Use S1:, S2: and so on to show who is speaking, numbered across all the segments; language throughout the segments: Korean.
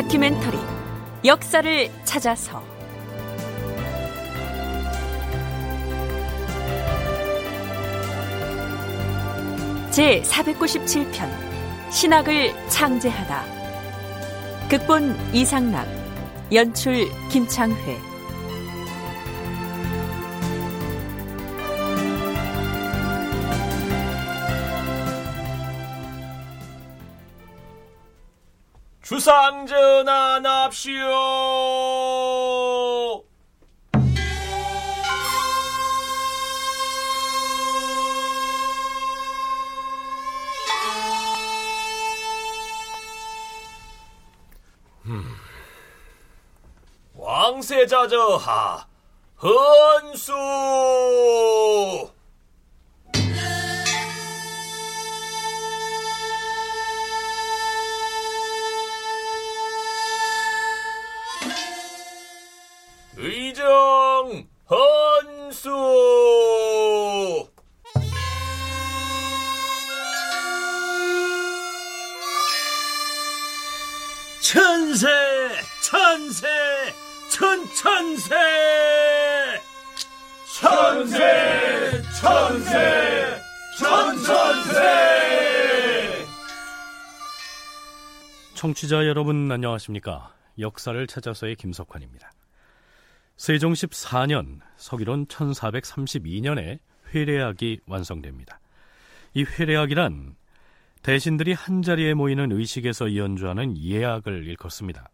S1: 다큐멘터리 역사를 찾아서. 제 497편 신학을 창제하다. 극본 이상락 연출 김창회
S2: 주상전하납시오. 음. 왕세자저하 헌수 의정 헌수.
S3: 천세 천세 천천세.
S2: 천세 천세 천천세.
S4: 청취자 여러분 안녕하십니까? 역사를 찾아서의 김석환입니다 세종 14년 서기론 1432년에 회례학이 완성됩니다. 이 회례학이란 대신들이 한자리에 모이는 의식에서 연주하는 예학을 일컫습니다.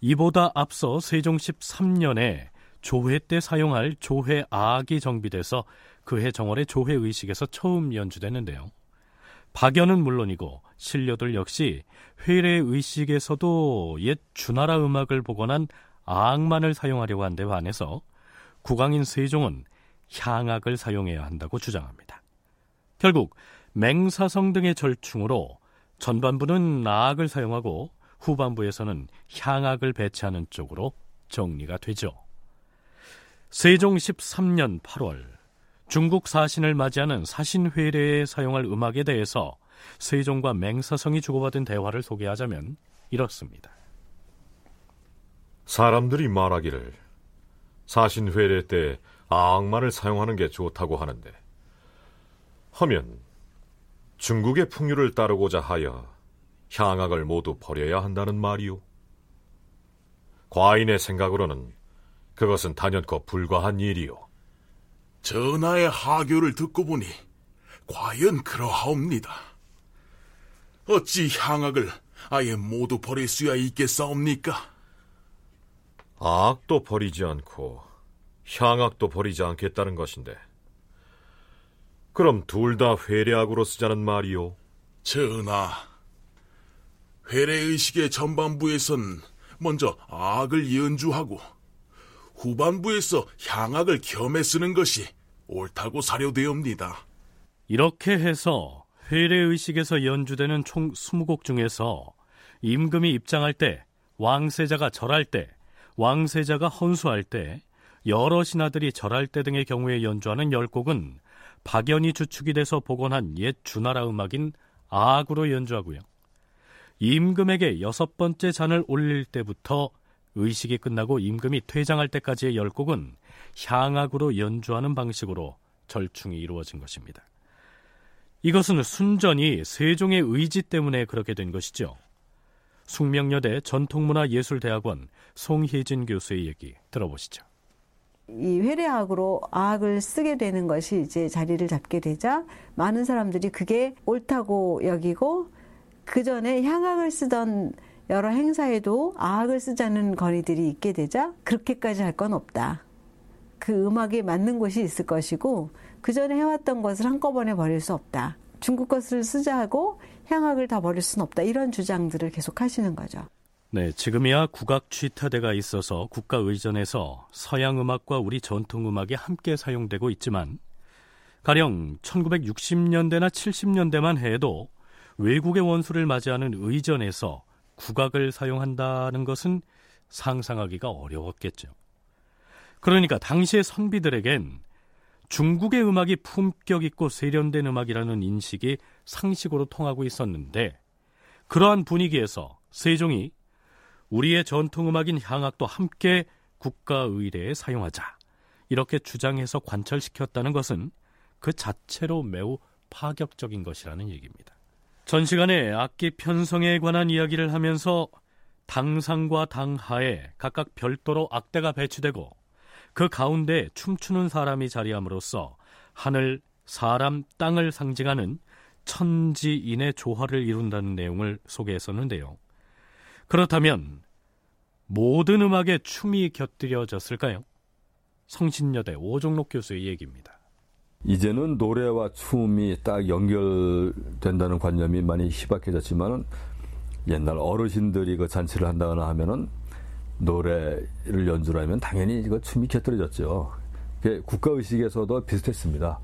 S4: 이보다 앞서 세종 13년에 조회 때 사용할 조회악이 정비돼서 그해 정월의 조회 의식에서 처음 연주되는데요. 박연은 물론이고 신료들 역시 회례 의식에서도 옛 주나라 음악을 복원한 악만을 사용하려고 한 데 반해서 국왕인 세종은 향악을 사용해야 한다고 주장합니다. 결국 맹사성 등의 절충으로 전반부는 나악을 사용하고 후반부에서는 향악을 배치하는 쪽으로 정리가 되죠. 세종 13년 8월 중국 사신을 맞이하는 사신 회례에 사용할 음악에 대해서 세종과 맹사성이 주고받은 대화를 소개하자면 이렇습니다.
S5: 사람들이 말하기를 사신회례 때 악마를 사용하는 게 좋다고 하는데 하면 중국의 풍류를 따르고자 하여 향악을 모두 버려야 한다는 말이오. 과인의 생각으로는 그것은 단연코 불과한 일이오.
S6: 전하의 하교를 듣고 보니 과연 그러하옵니다. 어찌 향악을 아예 모두 버릴 수야 있겠사옵니까?
S5: 악도 버리지 않고 향악도 버리지 않겠다는 것인데 그럼 둘 다 회례악으로 쓰자는 말이오?
S6: 전하, 회례의식의 전반부에선 먼저 악을 연주하고 후반부에서 향악을 겸해 쓰는 것이 옳다고 사료되옵니다.
S4: 이렇게 해서 회례의식에서 연주되는 총 20곡 중에서 임금이 입장할 때, 왕세자가 절할 때, 왕세자가 헌수할 때, 여러 신하들이 절할 때 등의 경우에 연주하는 열곡은 박연이 주축이 돼서 복원한 옛 주나라 음악인 악으로 연주하고요. 임금에게 여섯 번째 잔을 올릴 때부터 의식이 끝나고 임금이 퇴장할 때까지의 열곡은 향악으로 연주하는 방식으로 절충이 이루어진 것입니다. 이것은 순전히 세종의 의지 때문에 그렇게 된 것이죠. 숙명여대 전통문화예술대학원 송혜진 교수의 얘기 들어보시죠.
S7: 이 회례학으로 악을 쓰게 되는 것이 이제 자리를 잡게 되자 많은 사람들이 그게 옳다고 여기고 그 전에 향악을 쓰던 여러 행사에도 악을 쓰자는 건의들이 있게 되자 그렇게까지 할 건 없다. 그 음악에 맞는 곳이 있을 것이고 그 전에 해왔던 것을 한꺼번에 버릴 수 없다. 중국 것을 쓰자 하고 향악을 다 버릴 수는 없다. 이런 주장들을 계속 하시는 거죠.
S4: 네, 지금이야 국악 취타대가 있어서 국가 의전에서 서양 음악과 우리 전통 음악이 함께 사용되고 있지만 가령 1960년대나 70년대만 해도 외국의 원수를 맞이하는 의전에서 국악을 사용한다는 것은 상상하기가 어려웠겠죠. 그러니까 당시의 선비들에겐 중국의 음악이 품격 있고 세련된 음악이라는 인식이 상식으로 통하고 있었는데 그러한 분위기에서 세종이 우리의 전통음악인 향악도 함께 국가의례에 사용하자. 이렇게 주장해서 관철시켰다는 것은 그 자체로 매우 파격적인 것이라는 얘기입니다. 전 시간에 악기 편성에 관한 이야기를 하면서 당상과 당하에 각각 별도로 악대가 배치되고 그 가운데 춤추는 사람이 자리함으로써 하늘, 사람, 땅을 상징하는 천지인의 조화를 이룬다는 내용을 소개했었는데요. 그렇다면 모든 음악에 춤이 곁들여졌을까요? 성신여대 오종록 교수의 얘기입니다.
S8: 이제는 노래와 춤이 딱 연결된다는 관념이 많이 희박해졌지만은 옛날 어르신들이 그 잔치를 한다거나 하면은 노래를 연주를 하면 당연히 이거 춤이 곁들여졌죠. 국가의식에서도 비슷했습니다.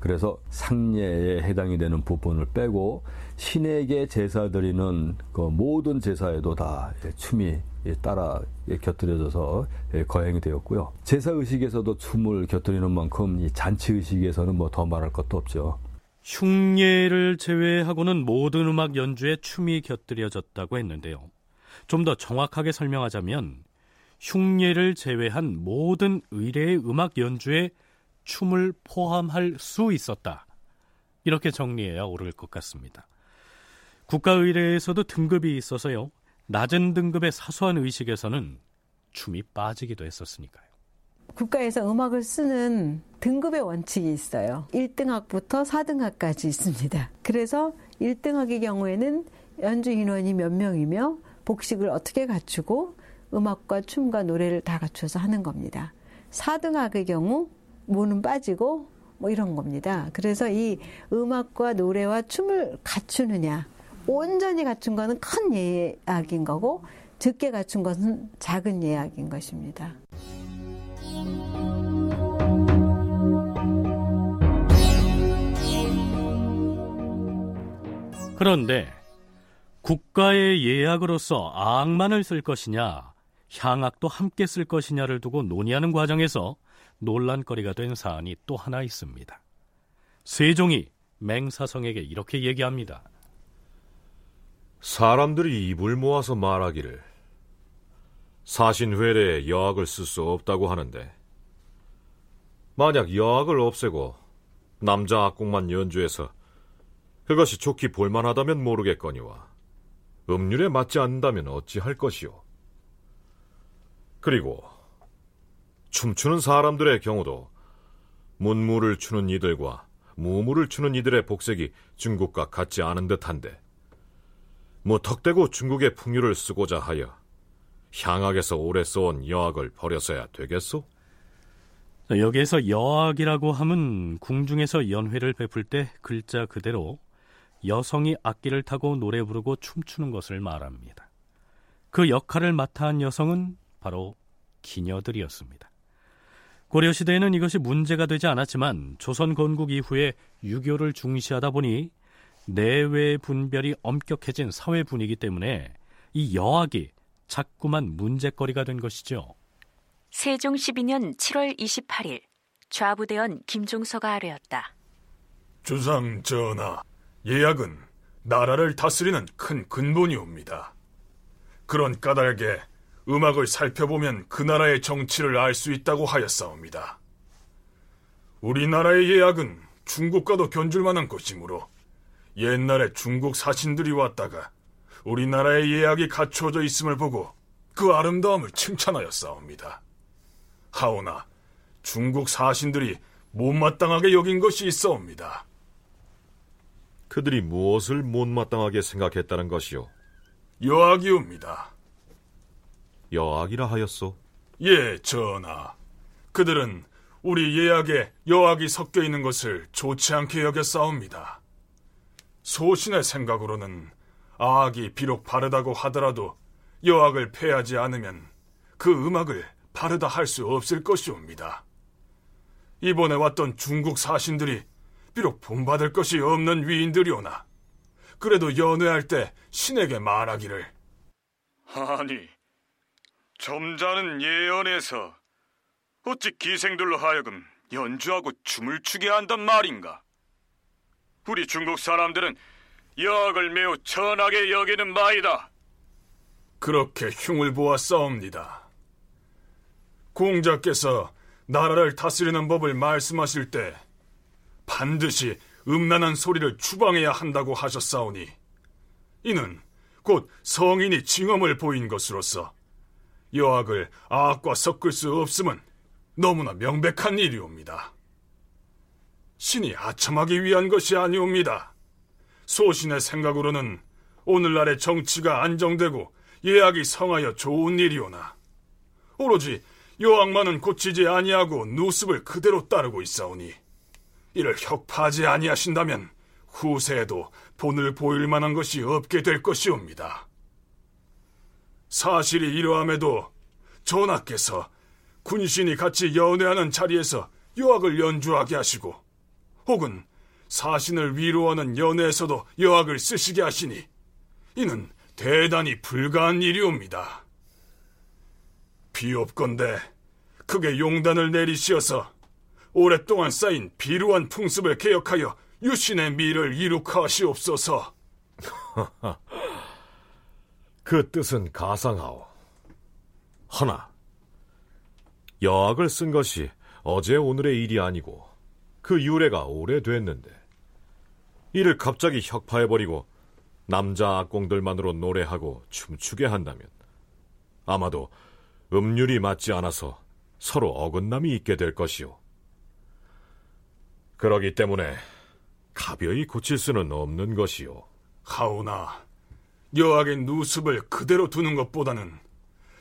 S8: 그래서 상례에 해당이 되는 부분을 빼고 신에게 제사 드리는 그 모든 제사에도 다 춤이 따라 곁들여져서 거행이 되었고요. 제사 의식에서도 춤을 곁들이는 만큼 이 잔치 의식에서는 뭐 더 말할 것도 없죠.
S4: 흉예를 제외하고는 모든 음악 연주에 춤이 곁들여졌다고 했는데요. 좀 더 정확하게 설명하자면 흉예를 제외한 모든 의례의 음악 연주에 춤을 포함할 수 있었다. 이렇게 정리해야 옳을 것 같습니다. 국가의례에서도 등급이 있어서요. 낮은 등급의 사소한 의식에서는 춤이 빠지기도 했었으니까요.
S7: 국가에서 음악을 쓰는 등급의 원칙이 있어요. 1등학부터 4등학까지 있습니다. 그래서 1등학의 경우에는 연주 인원이 몇 명이며 복식을 어떻게 갖추고 음악과 춤과 노래를 다 갖춰서 하는 겁니다. 4등학의 경우 뭐는 빠지고 뭐 이런 겁니다. 그래서 이 음악과 노래와 춤을 갖추느냐 온전히 갖춘 것은 큰 예약인 거고 적게 갖춘 것은 작은 예약인 것입니다.
S4: 그런데 국가의 예약으로서 악만을 쓸 것이냐, 향악도 함께 쓸 것이냐를 두고 논의하는 과정에서 논란거리가 된 사안이 또 하나 있습니다. 세종이 맹사성에게 이렇게 얘기합니다.
S5: 사람들이 입을 모아서 말하기를 사신회례에 여학을 쓸 수 없다고 하는데 만약 여학을 없애고 남자 악곡만 연주해서 그것이 좋기 볼만하다면 모르겠거니와 음률에 맞지 않는다면 어찌할 것이오. 그리고 춤추는 사람들의 경우도 문무를 추는 이들과 무무를 추는 이들의 복색이 중국과 같지 않은 듯한데 무턱대고 중국의 풍류를 쓰고자 하여 향악에서 오래 써온 여학을 버려서야 되겠소?
S4: 여기에서 여학이라고 함은 궁중에서 연회를 베풀 때 글자 그대로 여성이 악기를 타고 노래 부르고 춤추는 것을 말합니다. 그 역할을 맡아 한 여성은 바로 기녀들이었습니다. 고려시대에는 이것이 문제가 되지 않았지만 조선 건국 이후에 유교를 중시하다 보니 내외 분별이 엄격해진 사회 분위기 때문에 이 여학이 자꾸만 문제거리가 된 것이죠.
S1: 세종 12년 7월 28일 좌부대원 김종서가 아뢰었다.
S9: 주상 전하, 예약은 나라를 다스리는 큰 근본이옵니다. 그런 까닭에 음악을 살펴보면 그 나라의 정치를 알 수 있다고 하였사옵니다. 우리나라의 예약은 중국과도 견줄 만한 것이므로 옛날에 중국 사신들이 왔다가 우리나라의 예약이 갖춰져 있음을 보고 그 아름다움을 칭찬하였사옵니다. 하오나 중국 사신들이 못마땅하게 여긴 것이 있어옵니다.
S5: 그들이 무엇을 못마땅하게 생각했다는 것이오?
S9: 여악이옵니다.
S5: 여악이라 하였소?
S9: 예, 전하. 그들은 우리 예약에 여악이 섞여 있는 것을 좋지 않게 여겼사옵니다. 소신의 생각으로는 아악이 비록 바르다고 하더라도 여악을 패하지 않으면 그 음악을 바르다 할 수 없을 것이옵니다. 이번에 왔던 중국 사신들이 비록 본받을 것이 없는 위인들이오나 그래도 연회할 때 신에게 말하기를
S10: 아니 점잖은 예언에서 어찌 기생들로 하여금 연주하고 춤을 추게 한단 말인가? 우리 중국 사람들은 여학을 매우 천하게 여기는 마이다.
S9: 그렇게 흉을 보았사옵니다. 공자께서 나라를 다스리는 법을 말씀하실 때 반드시 음란한 소리를 추방해야 한다고 하셨사오니 이는 곧 성인이 징험을 보인 것으로서 여학을 악과 섞을 수 없음은 너무나 명백한 일이옵니다. 신이 아첨하기 위한 것이 아니옵니다. 소신의 생각으로는 오늘날의 정치가 안정되고 예약이 성하여 좋은 일이오나 오로지 여왕만은 고치지 아니하고 누습을 그대로 따르고 있사오니 이를 혁파하지 아니하신다면 후세에도 본을 보일 만한 것이 없게 될 것이옵니다. 사실이 이러함에도 전하께서 군신이 같이 연회하는 자리에서 여학을 연주하게 하시고 혹은 사신을 위로하는 연회에서도 여학을 쓰시게 하시니 이는 대단히 불가한 일이옵니다. 비옵건대 크게 용단을 내리시어서 오랫동안 쌓인 비루한 풍습을 개혁하여 유신의 미를 이룩하시옵소서.
S5: 그 뜻은 가상하오. 허나 여학을 쓴 것이 어제 오늘의 일이 아니고 그 유래가 오래됐는데 이를 갑자기 혁파해버리고 남자 악공들만으로 노래하고 춤추게 한다면 아마도 음률이 맞지 않아서 서로 어긋남이 있게 될 것이오. 그러기 때문에 가벼이 고칠 수는 없는 것이오.
S9: 하오나 여학의 누습을 그대로 두는 것보다는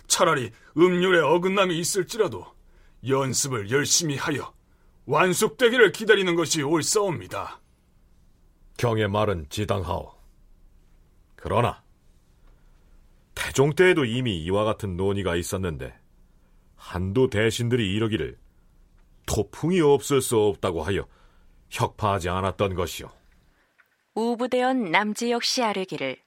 S9: 차라리 음률에 어긋남이 있을지라도 연습을 열심히 하여 완숙되기를 기다리는 것이 옳사옵니다.
S5: 경의 말은 지당하오. 그러나 태종 때에도 이미 이와 같은 논의가 있었는데 한두 대신들이 이러기를 토풍이 없을 수 없다고 하여 혁파하지 않았던 것이오.
S1: 우부대원 남지 역시 아뢰기를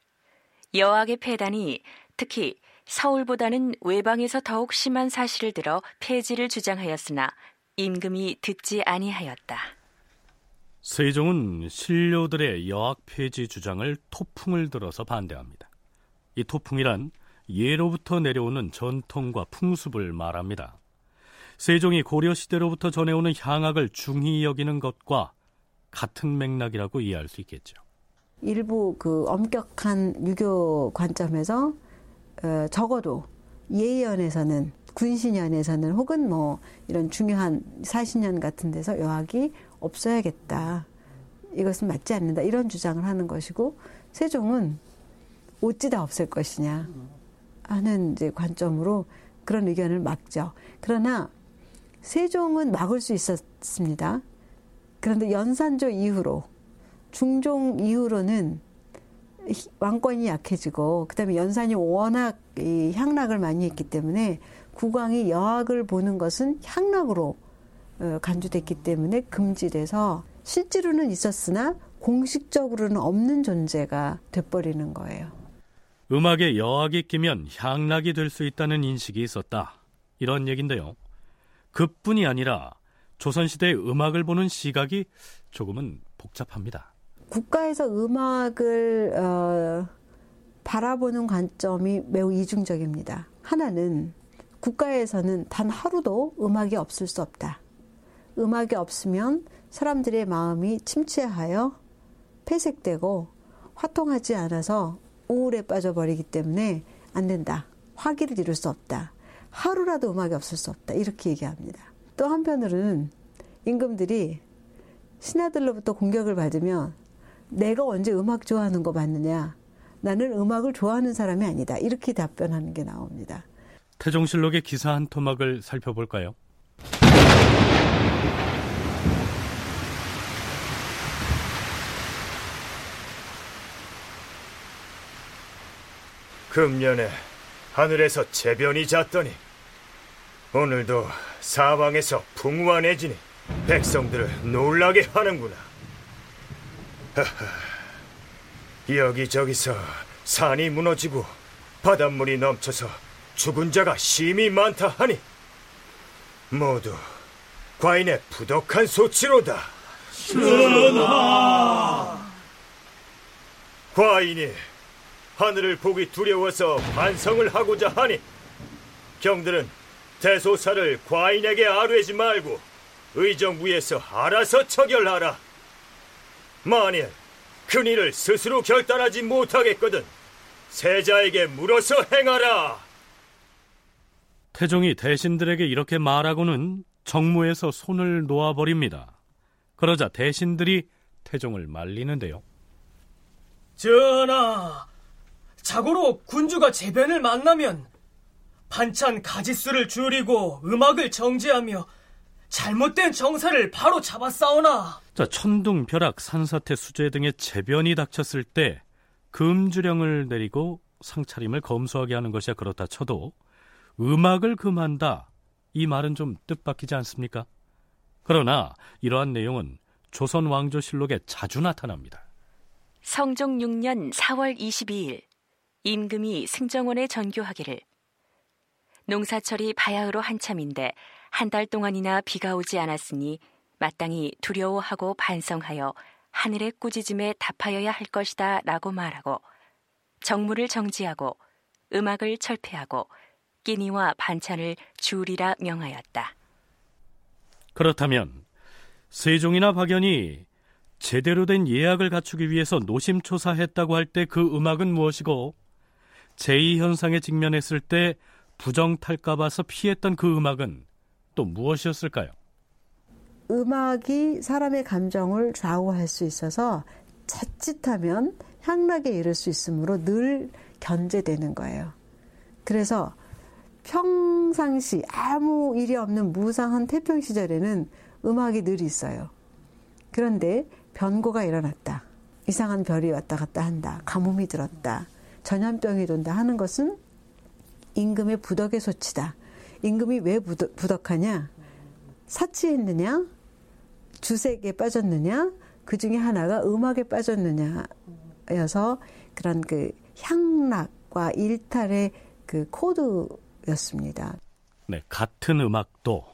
S1: 여학의 폐단이 특히 서울보다는 외방에서 더욱 심한 사실을 들어 폐지를 주장하였으나 임금이 듣지 아니하였다.
S4: 세종은 신료들의 여학 폐지 주장을 토풍을 들어서 반대합니다. 이 토풍이란 예로부터 내려오는 전통과 풍습을 말합니다. 세종이 고려 시대로부터 전해오는 향악을 중히 여기는 것과 같은 맥락이라고 이해할 수 있겠죠.
S7: 일부 그 엄격한 유교 관점에서 어, 적어도 예의연에서는 군신연에서는 혹은 뭐 이런 중요한 사신연 같은 데서 여학이 없어야겠다. 이것은 맞지 않는다. 이런 주장을 하는 것이고 세종은 어찌다 없을 것이냐 하는 이제 관점으로 그런 의견을 막죠. 그러나 세종은 막을 수 있었습니다. 그런데 연산조 이후로 중종 이후로는 왕권이 약해지고 그다음에 연산이 워낙 이 향락을 많이 했기 때문에 국왕이 여학을 보는 것은 향락으로 어, 간주됐기 때문에 금지돼서 실제로는 있었으나 공식적으로는 없는 존재가 돼버리는 거예요.
S4: 음악에 여학이 끼면 향락이 될 수 있다는 인식이 있었다. 이런 얘긴데요. 그뿐이 아니라 조선시대의 음악을 보는 시각이 조금은 복잡합니다.
S7: 국가에서 음악을 어, 바라보는 관점이 매우 이중적입니다. 하나는 국가에서는 단 하루도 음악이 없을 수 없다. 음악이 없으면 사람들의 마음이 침체하여 폐색되고 화통하지 않아서 우울에 빠져버리기 때문에 안 된다. 화기를 이룰 수 없다. 하루라도 음악이 없을 수 없다. 이렇게 얘기합니다. 또 한편으로는 임금들이 신하들로부터 공격을 받으면 내가 언제 음악 좋아하는 거 봤느냐? 나는 음악을 좋아하는 사람이 아니다. 이렇게 답변하는 게 나옵니다.
S4: 태종실록의 기사 한 토막을 살펴볼까요?
S11: 금년에 하늘에서 재변이 잤더니 오늘도 사방에서 풍우가 내지니 백성들을 놀라게 하는구나. 여기저기서 산이 무너지고 바닷물이 넘쳐서 죽은 자가 심히 많다 하니 모두 과인의 부덕한 소치로다.
S12: 전하!
S11: 과인이 하늘을 보기 두려워서 반성을 하고자 하니 경들은 대소사를 과인에게 아뢰지 말고 의정부에서 알아서 처결하라. 만일 큰일을 스스로 결단하지 못하겠거든 세자에게 물어서 행하라.
S4: 태종이 대신들에게 이렇게 말하고는 정무에서 손을 놓아버립니다. 그러자 대신들이 태종을 말리는데요.
S13: 전하, 자고로 군주가 재변을 만나면 반찬 가지수를 줄이고 음악을 정지하며 잘못된 정사를 바로 잡아싸우나.
S4: 자, 천둥, 벼락, 산사태, 수재 등의 재변이 닥쳤을 때 금주령을 내리고 상차림을 검소하게 하는 것이야 그렇다 쳐도 음악을 금한다. 이 말은 좀 뜻밖이지 않습니까? 그러나 이러한 내용은 조선 왕조실록에 자주 나타납니다.
S1: 성종 6년 4월 22일 임금이 승정원에 전교하기를 농사철이 바야흐로 한참인데 한 달 동안이나 비가 오지 않았으니 마땅히 두려워하고 반성하여 하늘의 꾸짖음에 답하여야 할 것이다 라고 말하고 정무를 정지하고 음악을 철폐하고 끼니와 반찬을 줄이라 명하였다.
S4: 그렇다면 세종이나 박연이 제대로 된 예약을 갖추기 위해서 노심초사했다고 할 때 그 음악은 무엇이고 제2현상에 직면했을 때 부정 탈까 봐서 피했던 그 음악은 또 무엇이었을까요?
S7: 음악이 사람의 감정을 좌우할 수 있어서 자칫하면 향락에 이를 수 있으므로 늘 견제되는 거예요. 그래서 평상시 아무 일이 없는 무상한 태평 시절에는 음악이 늘 있어요. 그런데 변고가 일어났다. 이상한 별이 왔다 갔다 한다. 가뭄이 들었다. 전염병이 돈다 하는 것은 임금의 부덕의 소치다. 임금이 왜 부덕, 부덕 하냐? 사치했느냐? 주색에 빠졌느냐? 그 중에 하나가 음악에 빠졌느냐여서 그런 그 향락과 일탈의 그 코드였습니다.
S4: 네, 같은 음악도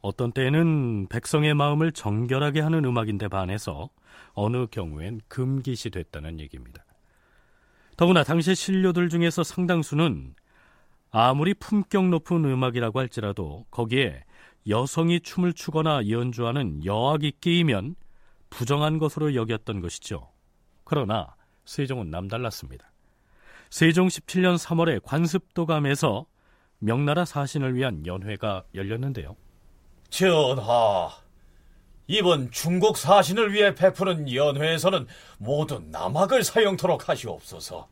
S4: 어떤 때는 백성의 마음을 정결하게 하는 음악인데 반해서 어느 경우엔 금기시 됐다는 얘기입니다. 더구나 당시 신료들 중에서 상당수는 아무리 품격 높은 음악이라고 할지라도 거기에 여성이 춤을 추거나 연주하는 여악이 끼이면 부정한 것으로 여겼던 것이죠. 그러나 세종은 남달랐습니다. 세종 17년 3월에 관습도감에서 명나라 사신을 위한 연회가 열렸는데요.
S12: 전하, 이번 중국 사신을 위해 베푸는 연회에서는 모두 남악을 사용토록 하시옵소서.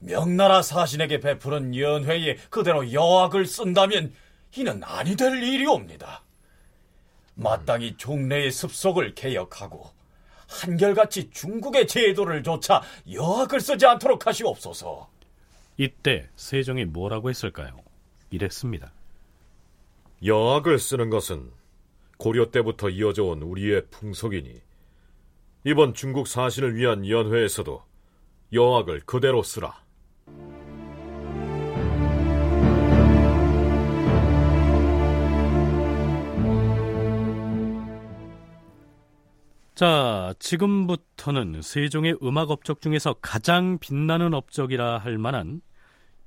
S12: 명나라 사신에게 베푸는 연회에 그대로 여악을 쓴다면 이는 아니 될 일이옵니다. 마땅히 종래의 습속을 개혁하고 한결같이 중국의 제도를 조차 여학을 쓰지 않도록 하시옵소서.
S4: 이때 세종이 뭐라고 했을까요? 이랬습니다.
S5: 여학을 쓰는 것은 고려 때부터 이어져 온 우리의 풍속이니 이번 중국 사신을 위한 연회에서도 여학을 그대로 쓰라.
S4: 자, 지금부터는 세종의 음악 업적 중에서 가장 빛나는 업적이라 할 만한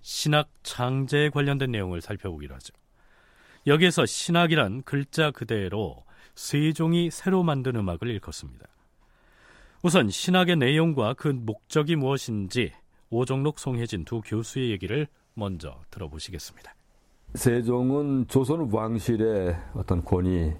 S4: 신학 창제에 관련된 내용을 살펴보기로 하죠. 여기에서 신학이란 글자 그대로 세종이 새로 만든 음악을 일컫습니다. 우선 신학의 내용과 그 목적이 무엇인지 오종록 송혜진 두 교수의 얘기를 먼저 들어보시겠습니다.
S8: 세종은 조선 왕실의 어떤 권위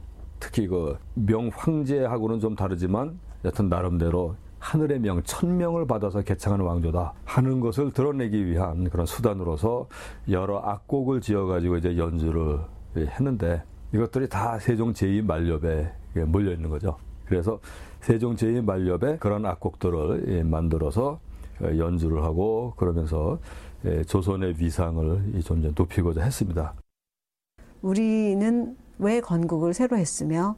S8: 특히 그 명황제하고는 좀 다르지만 여튼 나름대로 하늘의 명, 천명을 받아서 개창한 왕조다 하는 것을 드러내기 위한 그런 수단으로서 여러 악곡을 지어가지고 이제 연주를 했는데 이것들이 다 세종 제2 만렵에 몰려 있는 거죠. 그래서 세종 제2 만렵에 그런 악곡들을 만들어서 연주를 하고 그러면서 조선의 위상을 좀 높이고자 했습니다.
S7: 우리는 왜 건국을 새로 했으며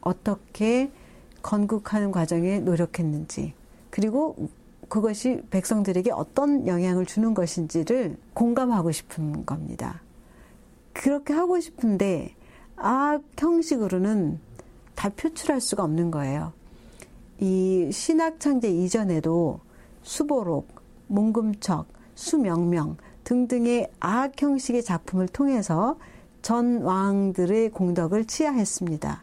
S7: 어떻게 건국하는 과정에 노력했는지 그리고 그것이 백성들에게 어떤 영향을 주는 것인지를 공감하고 싶은 겁니다. 그렇게 하고 싶은데 악 형식으로는 다 표출할 수가 없는 거예요. 이 신학 창제 이전에도 수보록, 몽금척, 수명명 등등의 아악 형식의 작품을 통해서 전 왕들의 공덕을 치하했습니다.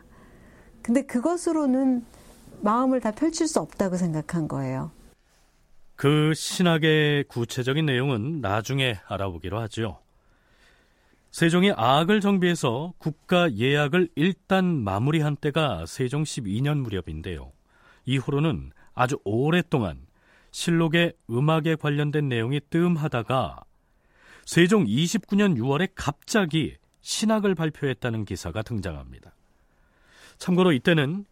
S7: 근데 그것으로는 마음을 다 펼칠 수 없다고 생각한 거예요.
S4: 그 신학의 구체적인 내용은 나중에 알아보기로 하죠. 세종이 아악을 정비해서 국가 예약을 일단 마무리한 때가 세종 12년 무렵인데요. 이후로는 아주 오랫동안 실록의 음악에 관련된 내용이 뜸하다가 세종 29년 6월에 갑자기 신학을 발표했다는 기사가 등장합니다. 참고로 이때는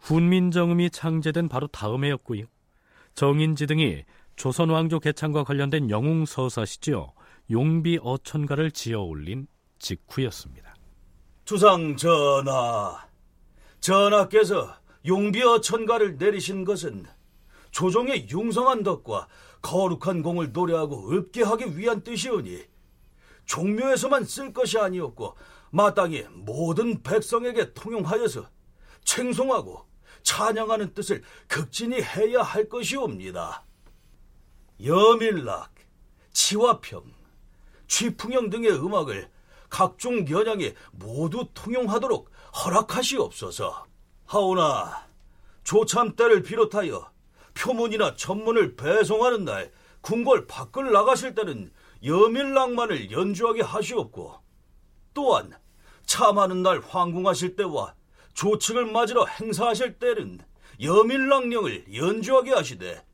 S4: 훈민정음이 창제된 바로 다음 해였고요. 정인지 등이 조선 왕조 개창과 관련된 영웅 서사시죠. 용비 어천가를 지어 올린 직후였습니다.
S14: 주상 전하, 전하께서 용비 어천가를 내리신 것은 조정의 융성한 덕과 거룩한 공을 노래하고 읊게 하기 위한 뜻이오니 종묘에서만 쓸 것이 아니었고 마땅히 모든 백성에게 통용하여서 챙송하고 찬양하는 뜻을 극진히 해야 할 것이옵니다. 여밀락, 치화평, 취풍형 등의 음악을 각종 연양에 모두 통용하도록 허락하시옵소서. 하오나 조참 때를 비롯하여 표문이나 전문을 배송하는 날 궁궐 밖을 나가실 때는 여밀락만을 연주하게 하시옵고 또한 참하는 날 황궁하실 때와 조측을 맞으러 행사하실 때는 여밀락령을 연주하게 하시되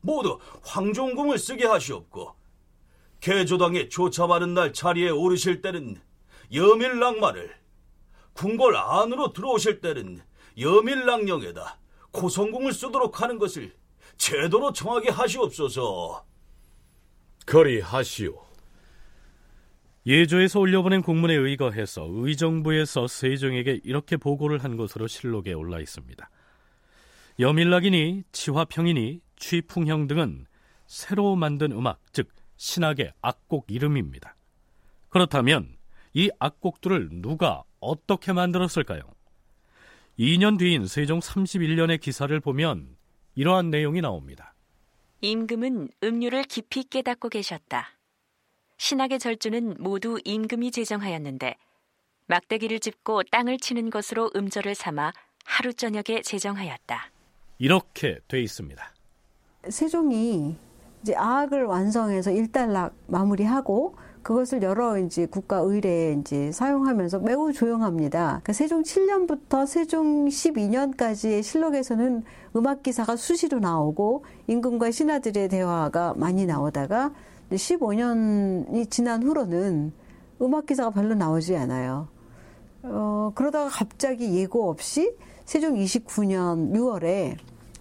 S14: 모두 황종궁을 쓰게 하시옵고 개조당에 조참하는 날 자리에 오르실 때는 여밀락만을 궁궐 안으로 들어오실 때는 여밀락령에다 고성궁을 쓰도록 하는 것을 제도로 정하게 하시옵소서.
S5: 그리하시오.
S4: 예조에서 올려보낸 공문에 의거해서 의정부에서 세종에게 이렇게 보고를 한 것으로 실록에 올라 있습니다. 여밀락이니 치화평이니 취풍형 등은 새로 만든 음악, 즉 신학의 악곡 이름입니다. 그렇다면 이 악곡들을 누가 어떻게 만들었을까요? 2년 뒤인 세종 31년의 기사를 보면 이러한 내용이 나옵니다.
S1: 임금은 음료를 깊이 깨닫고 계셨다. 신학의 절주는 모두 임금이 제정하였는데 막대기를 짚고 땅을 치는 것으로 음절을 삼아 하루 저녁에 제정하였다.
S4: 이렇게 돼 있습니다.
S7: 세종이 이제 아악을 완성해서 일단락 마무리하고 그것을 여러 이제 국가 의례에 이제 사용하면서 매우 조용합니다. 그 세종 7년부터 세종 12년까지의 실록에서는 음악 기사가 수시로 나오고 임금과 신하들의 대화가 많이 나오다가 15년이 지난 후로는 음악 기사가 별로 나오지 않아요. 어, 그러다가 갑자기 예고 없이 세종 29년 6월에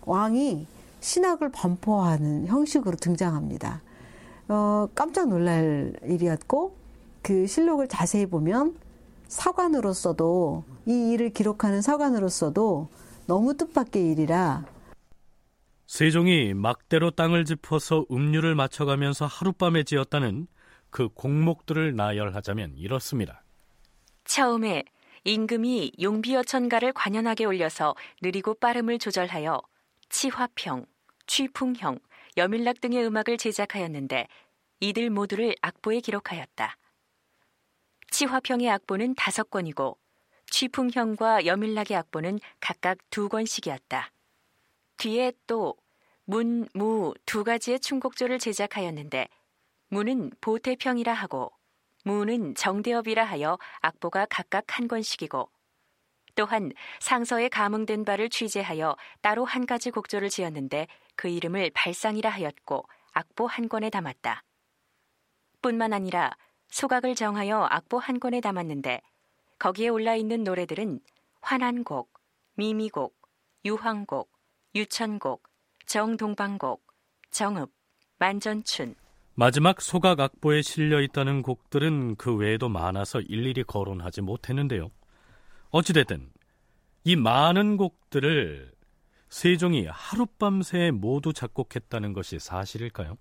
S7: 왕이 신학을 반포하는 형식으로 등장합니다. 어, 깜짝 놀랄 일이었고 그 실록을 자세히 보면 사관으로서도 이 일을 기록하는 사관으로서도 너무 뜻밖의 일이라
S4: 세종이 막대로 땅을 짚어서 음류를 맞춰가면서 하룻밤에 지었다는 그 공목들을 나열하자면 이렇습니다.
S1: 처음에 임금이 용비어천가를 관연하게 올려서 느리고 빠름을 조절하여 치화평, 취풍형, 여밀락 등의 음악을 제작하였는데 이들 모두를 악보에 기록하였다. 치화평의 악보는 다섯 권이고 취풍형과 여밀락의 악보는 각각 두 권씩이었다. 뒤에 또 문, 무 두 가지의 충곡조를 제작하였는데 무는 보태평이라 하고 무는 정대업이라 하여 악보가 각각 한 권씩이고 또한 상서에 감흥된 바를 취재하여 따로 한 가지 곡조를 지었는데 그 이름을 발상이라 하였고 악보 한 권에 담았다. 뿐만 아니라 소각을 정하여 악보 한 권에 담았는데 거기에 올라 있는 노래들은 환한곡, 미미곡, 유황곡, 유천곡, 정동방곡, 정읍, 만전춘.
S4: 마지막 소각 악보에 실려 있다는 곡들은 그 외에도 많아서 일일이 거론하지 못했는데요. 어찌됐든 이 많은 곡들을 세종이 하룻밤새 모두 작곡했다는 것이 사실일까요?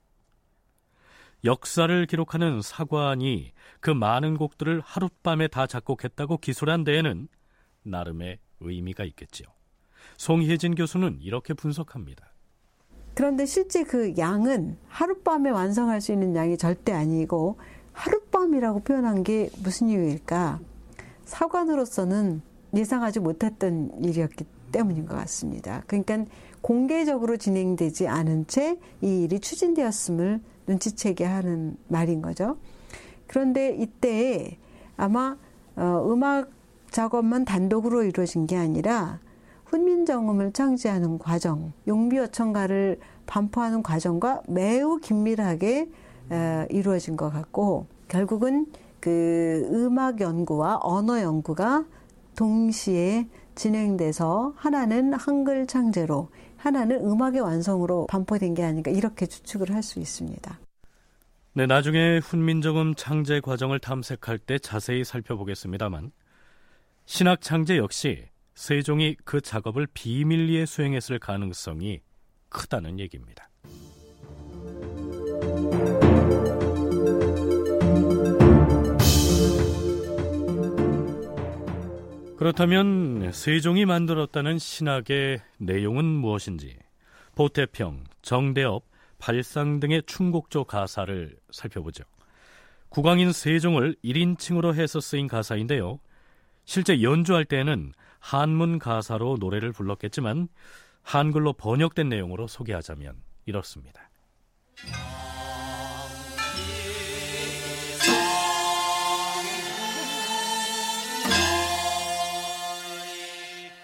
S4: 역사를 기록하는 사관이 그 많은 곡들을 하룻밤에 다 작곡했다고 기술한 데에는 나름의 의미가 있겠지요. 송혜진 교수는 이렇게 분석합니다.
S7: 그런데 실제 그 양은 하룻밤에 완성할 수 있는 양이 절대 아니고 하룻밤이라고 표현한 게 무슨 이유일까? 사관으로서는 예상하지 못했던 일이었기 때문인 것 같습니다. 그러니까 공개적으로 진행되지 않은 채 이 일이 추진되었음을 눈치채게 하는 말인 거죠. 그런데 이때 아마 어, 음악 작업만 단독으로 이루어진 게 아니라 훈민정음을 창제하는 과정, 용비어천가를 반포하는 과정과 매우 긴밀하게 어, 이루어진 것 같고 결국은 그 음악 연구와 언어 연구가 동시에 진행돼서 하나는 한글 창제로 하나는 음악의 완성으로 반포된 게 아닌가 이렇게 추측을 할 수 있습니다.
S4: 네, 나중에 훈민정음 창제 과정을 탐색할 때 자세히 살펴보겠습니다만 신학 창제 역시 세종이 그 작업을 비밀리에 수행했을 가능성이 크다는 얘기입니다. 그렇다면 세종이 만들었다는 신학의 내용은 무엇인지 보태평, 정대업, 발상 등의 충곡조 가사를 살펴보죠. 국왕인 세종을 1인칭으로 해서 쓰인 가사인데요. 실제 연주할 때는 한문 가사로 노래를 불렀겠지만 한글로 번역된 내용으로 소개하자면 이렇습니다.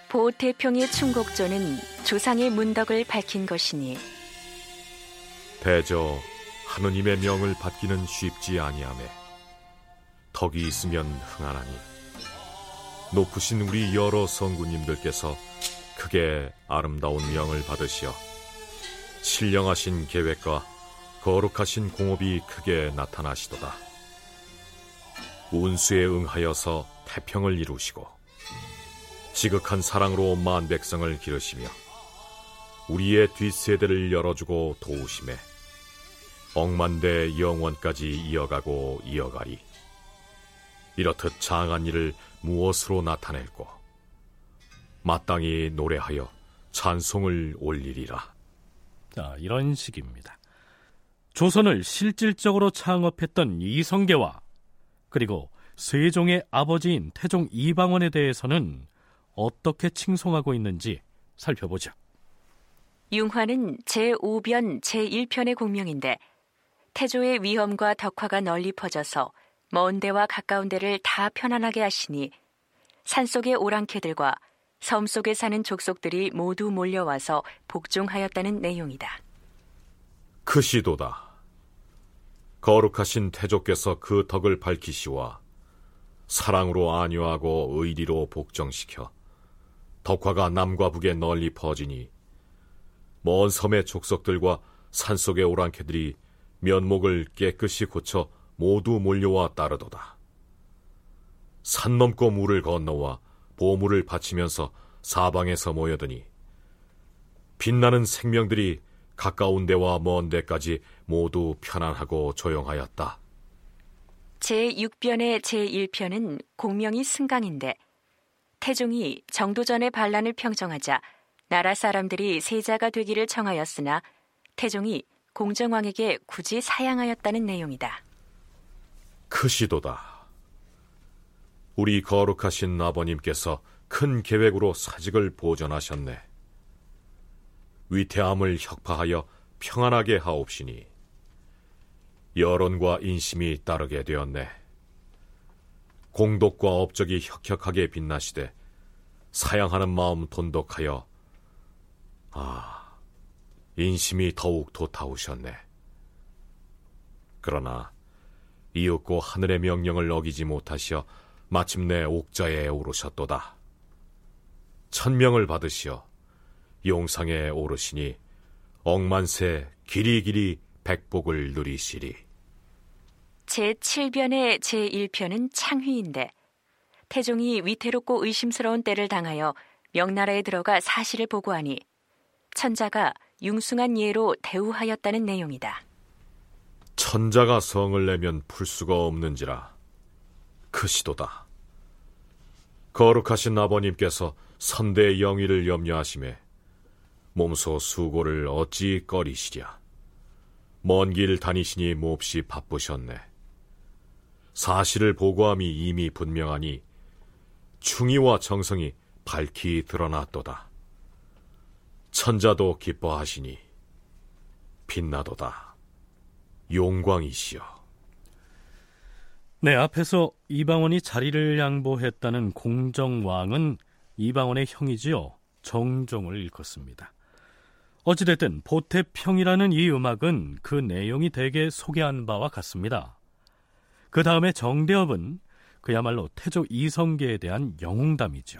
S1: 보태평의 충곡조는 조상의 문덕을 밝힌 것이니
S5: 대저 하느님의 명을 받기는 쉽지 아니하매 덕이 있으면 흥하나니 높으신 우리 여러 성구님들께서 크게 아름다운 명을 받으시어 신령하신 계획과 거룩하신 공업이 크게 나타나시도다. 운수에 응하여서 태평을 이루시고 지극한 사랑으로 만 백성을 기르시며 우리의 뒷세대를 열어주고 도우심에 억만대 영원까지 이어가고 이어가리. 이렇듯 장한 일을 무엇으로 나타낼고 마땅히 노래하여 찬송을 올리리라.
S4: 자, 이런 식입니다. 조선을 실질적으로 창업했던 이성계와 그리고 세종의 아버지인 태종 이방원에 대해서는 어떻게 칭송하고 있는지 살펴보죠.
S1: 융화는 제5변 제1편의 공명인데 태조의 위험과 덕화가 널리 퍼져서 먼 데와 가까운 데를 다 편안하게 하시니 산속의 오랑캐들과 섬 속에 사는 족속들이 모두 몰려와서 복종하였다는 내용이다.
S5: 크시도다. 거룩하신 태조께서 그 덕을 밝히시와 사랑으로 안유하고 의리로 복정시켜 덕화가 남과 북에 널리 퍼지니 먼 섬의 족속들과 산속의 오랑캐들이 면목을 깨끗이 고쳐 모두 몰려와 따르도다. 산 넘고 물을 건너와 보물을 바치면서 사방에서 모여드니 빛나는 생명들이 가까운 데와 먼 데까지 모두 편안하고 조용하였다.
S1: 제6변의 제1편은 공명이 승강인데 태종이 정도전의 반란을 평정하자 나라 사람들이 세자가 되기를 청하였으나 태종이 공정왕에게 굳이 사양하였다는 내용이다.
S5: 크시도다. 우리 거룩하신 아버님께서 큰 계획으로 사직을 보전하셨네. 위태함을 혁파하여 평안하게 하옵시니 여론과 인심이 따르게 되었네. 공덕과 업적이 혁혁하게 빛나시되 사양하는 마음 돈독하여 아 인심이 더욱 돋아오셨네. 그러나 이윽고 하늘의 명령을 어기지 못하시어 마침내 옥자에 오르셨도다. 천명을 받으시어 용상에 오르시니 억만세 길이길이 백복을 누리시리.
S1: 제7변의 제1편은 창휘인데 태종이 위태롭고 의심스러운 때를 당하여 명나라에 들어가 사실을 보고하니 천자가 융숭한 예로 대우하였다는 내용이다.
S5: 천자가 성을 내면 풀 수가 없는지라 그 시도다. 거룩하신 아버님께서 선대의 영위를 염려하심에 몸소 수고를 어찌 꺼리시랴. 먼 길 다니시니 몹시 바쁘셨네. 사실을 보고함이 이미 분명하니 충의와 정성이 밝히 드러났도다. 천자도 기뻐하시니 빛나도다. 용광이시여.
S4: 네, 앞에서 이방원이 자리를 양보했다는 공정왕은 이방원의 형이지요. 정종을 일컫습니다. 어찌됐든 보태평이라는 이 음악은 그 내용이 대개 소개한 바와 같습니다. 그 다음에 정대업은 그야말로 태조 이성계에 대한 영웅담이죠.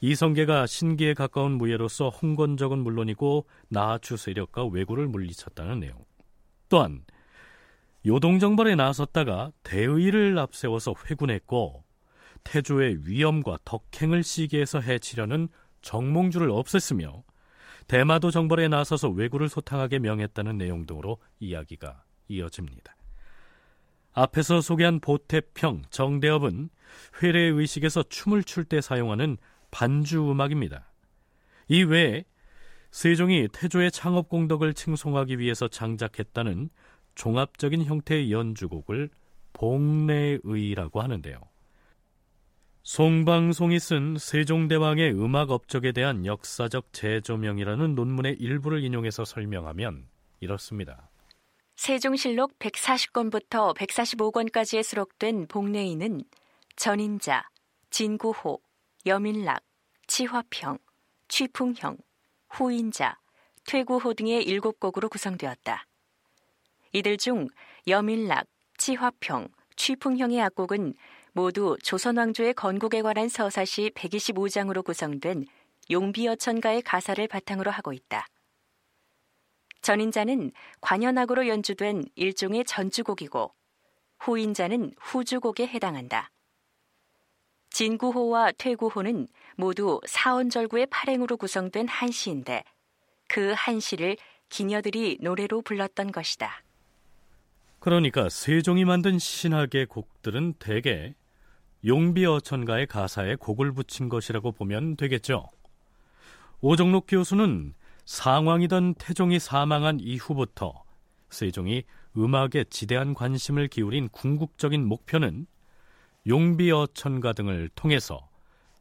S4: 이성계가 신기에 가까운 무예로서 홍건적은 물론이고 나주 세력과 왜구를 물리쳤다는 내용. 또한 요동정벌에 나섰다가 대의를 앞세워서 회군했고 태조의 위엄과 덕행을 시기해서 해치려는 정몽주를 없앴으며 대마도 정벌에 나서서 왜구를 소탕하게 명했다는 내용 등으로 이야기가 이어집니다. 앞에서 소개한 보태평, 정대업은 회례 의식에서 춤을 출 때 사용하는 반주 음악입니다. 이 외에 세종이 태조의 창업 공덕을 칭송하기 위해서 장작했다는 종합적인 형태의 연주곡을 복례의라고 하는데요. 송방송이 쓴 세종대왕의 음악 업적에 대한 역사적 재조명이라는 논문의 일부를 인용해서 설명하면 이렇습니다.
S1: 세종실록 140권부터 145권까지에 수록된 복례인은 전인자, 진구호, 여민락, 치화평, 취풍형, 후인자, 퇴구호 등의 일곱 곡으로 구성되었다. 이들 중 여민락, 치화평, 취풍형의 악곡은 모두 조선 왕조의 건국에 관한 서사시 125장으로 구성된 용비어천가의 가사를 바탕으로 하고 있다. 전인자는 관현악으로 연주된 일종의 전주곡이고 후인자는 후주곡에 해당한다. 진구호와 퇴구호는 모두 사원절구의 팔행으로 구성된 한시인데 그 한시를 기녀들이 노래로 불렀던 것이다.
S4: 그러니까 세종이 만든 신학의 곡들은 대개 용비어천가의 가사에 곡을 붙인 것이라고 보면 되겠죠. 오정록 교수는 상왕이던 태종이 사망한 이후부터 세종이 음악에 지대한 관심을 기울인 궁극적인 목표는 용비어천가 등을 통해서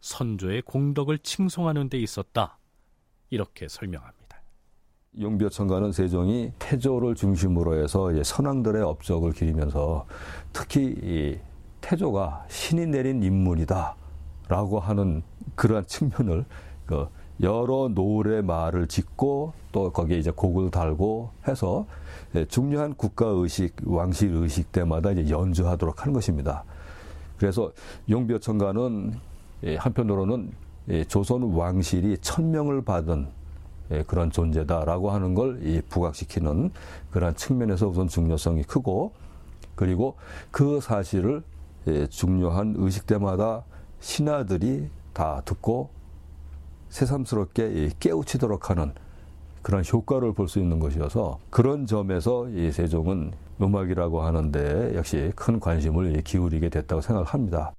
S4: 선조의 공덕을 칭송하는 데 있었다. 이렇게 설명합니다.
S8: 용비어천가는 세종이 태조를 중심으로 해서 선왕들의 업적을 기리면서 특히 태조가 신이 내린 인물이다라고 하는 그러한 측면을 그 여러 노래 말을 짓고 또 거기에 이제 곡을 달고 해서 중요한 국가 의식, 왕실 의식 때마다 이제 연주하도록 하는 것입니다. 그래서 용비어천가는 한편으로는 조선 왕실이 천명을 받은 그런 존재다라고 하는 걸 부각시키는 그런 측면에서 우선 중요성이 크고 그리고 그 사실을 중요한 의식 때마다 신하들이 다 듣고 새삼스럽게 깨우치도록 하는 그런 효과를 볼 수 있는 것이어서 그런 점에서 이 세종은 음악이라고 하는데 역시 큰 관심을 기울이게 됐다고 생각합니다.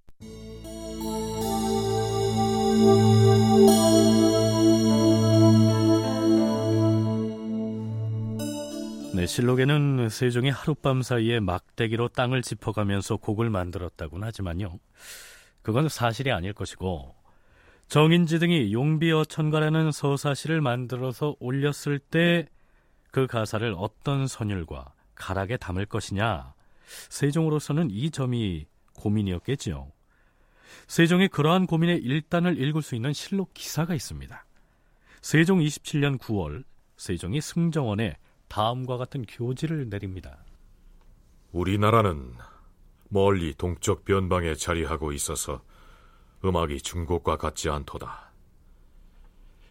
S4: 네, 실록에는 세종이 하룻밤 사이에 막대기로 땅을 짚어가면서 곡을 만들었다고는 하지만요. 그건 사실이 아닐 것이고 정인지 등이 용비어 천가라는 서사시를 만들어서 올렸을 때 그 가사를 어떤 선율과 가락에 담을 것이냐 세종으로서는 이 점이 고민이었겠지요. 세종의 그러한 고민의 일단을 읽을 수 있는 실록 기사가 있습니다. 세종 27년 9월 세종이 승정원에 다음과 같은 교지를 내립니다.
S5: 우리나라는 멀리 동쪽 변방에 자리하고 있어서 음악이 중국과 같지 않도다.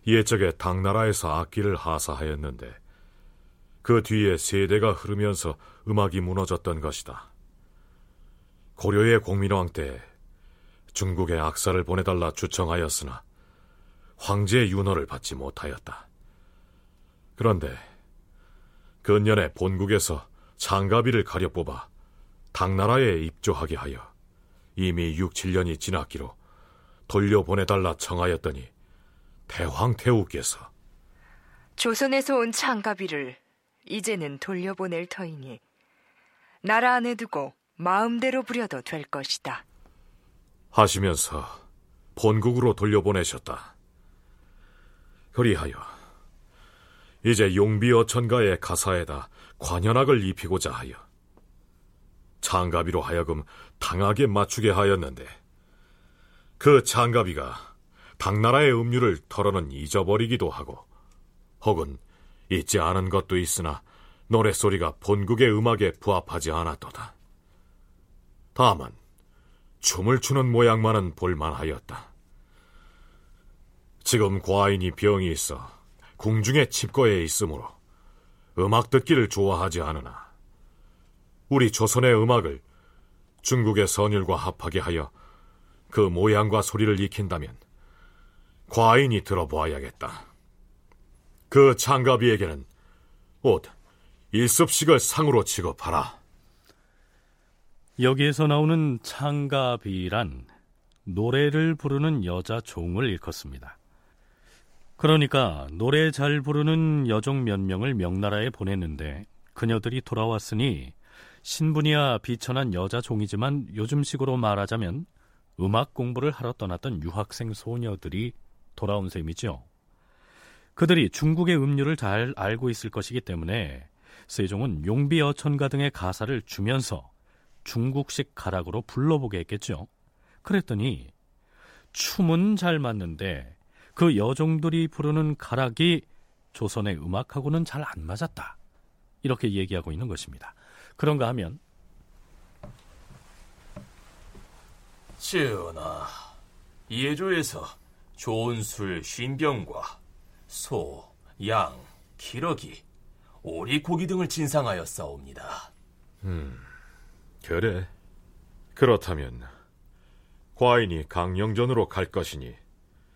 S5: 옛적에 당나라에서 악기를 하사하였는데 그 뒤에 세대가 흐르면서 음악이 무너졌던 것이다. 고려의 공민왕 때 중국에 악사를 보내달라 주청하였으나 황제의 윤허를 받지 못하였다. 그런데 근년에 본국에서 장가비를 가려 뽑아 당나라에 입조하게 하여 이미 6, 7년이 지났기로 돌려보내달라 청하였더니 대황태우께서
S15: 조선에서 온 창가비를 이제는 돌려보낼 터이니 나라 안에 두고 마음대로 부려도 될 것이다.
S5: 하시면서 본국으로 돌려보내셨다. 그리하여 이제 용비 어천가의 가사에다 관현악을 입히고자 하여 장가비로 하여금 당하게 맞추게 하였는데 그 장가비가 당나라의 음유를 털어는 잊어버리기도 하고 혹은 잊지 않은 것도 있으나 노랫소리가 본국의 음악에 부합하지 않았도다. 다만 춤을 추는 모양만은 볼만하였다. 지금 과인이 병이 있어 궁중에 칩거에 있으므로 음악 듣기를 좋아하지 않으나 우리 조선의 음악을 중국의 선율과 합하게 하여 그 모양과 소리를 익힌다면 과인이 들어보아야겠다. 그 장가비에게는 옷 일습식을 상으로 취급하라.
S4: 여기에서 나오는 창가비란 노래를 부르는 여자 종을 일컫습니다. 그러니까 노래 잘 부르는 여종 몇 명을 명나라에 보냈는데 그녀들이 돌아왔으니 신분이야 비천한 여자 종이지만 요즘식으로 말하자면 음악 공부를 하러 떠났던 유학생 소녀들이 돌아온 셈이죠. 그들이 중국의 음료를 잘 알고 있을 것이기 때문에 세종은 용비 어천가 등의 가사를 주면서 중국식 가락으로 불러보게 했겠죠. 그랬더니 춤은 잘 맞는데 그 여종들이 부르는 가락이 조선의 음악하고는 잘 안 맞았다. 이렇게 얘기하고 있는 것입니다. 그런가 하면
S2: 전하, 예조에서 좋은 술 쉰병과 소, 양, 기러기, 오리 고기 등을 진상하여 싸웁니다.
S5: 음, 그래. 그렇다면 과인이 강령전으로 갈 것이니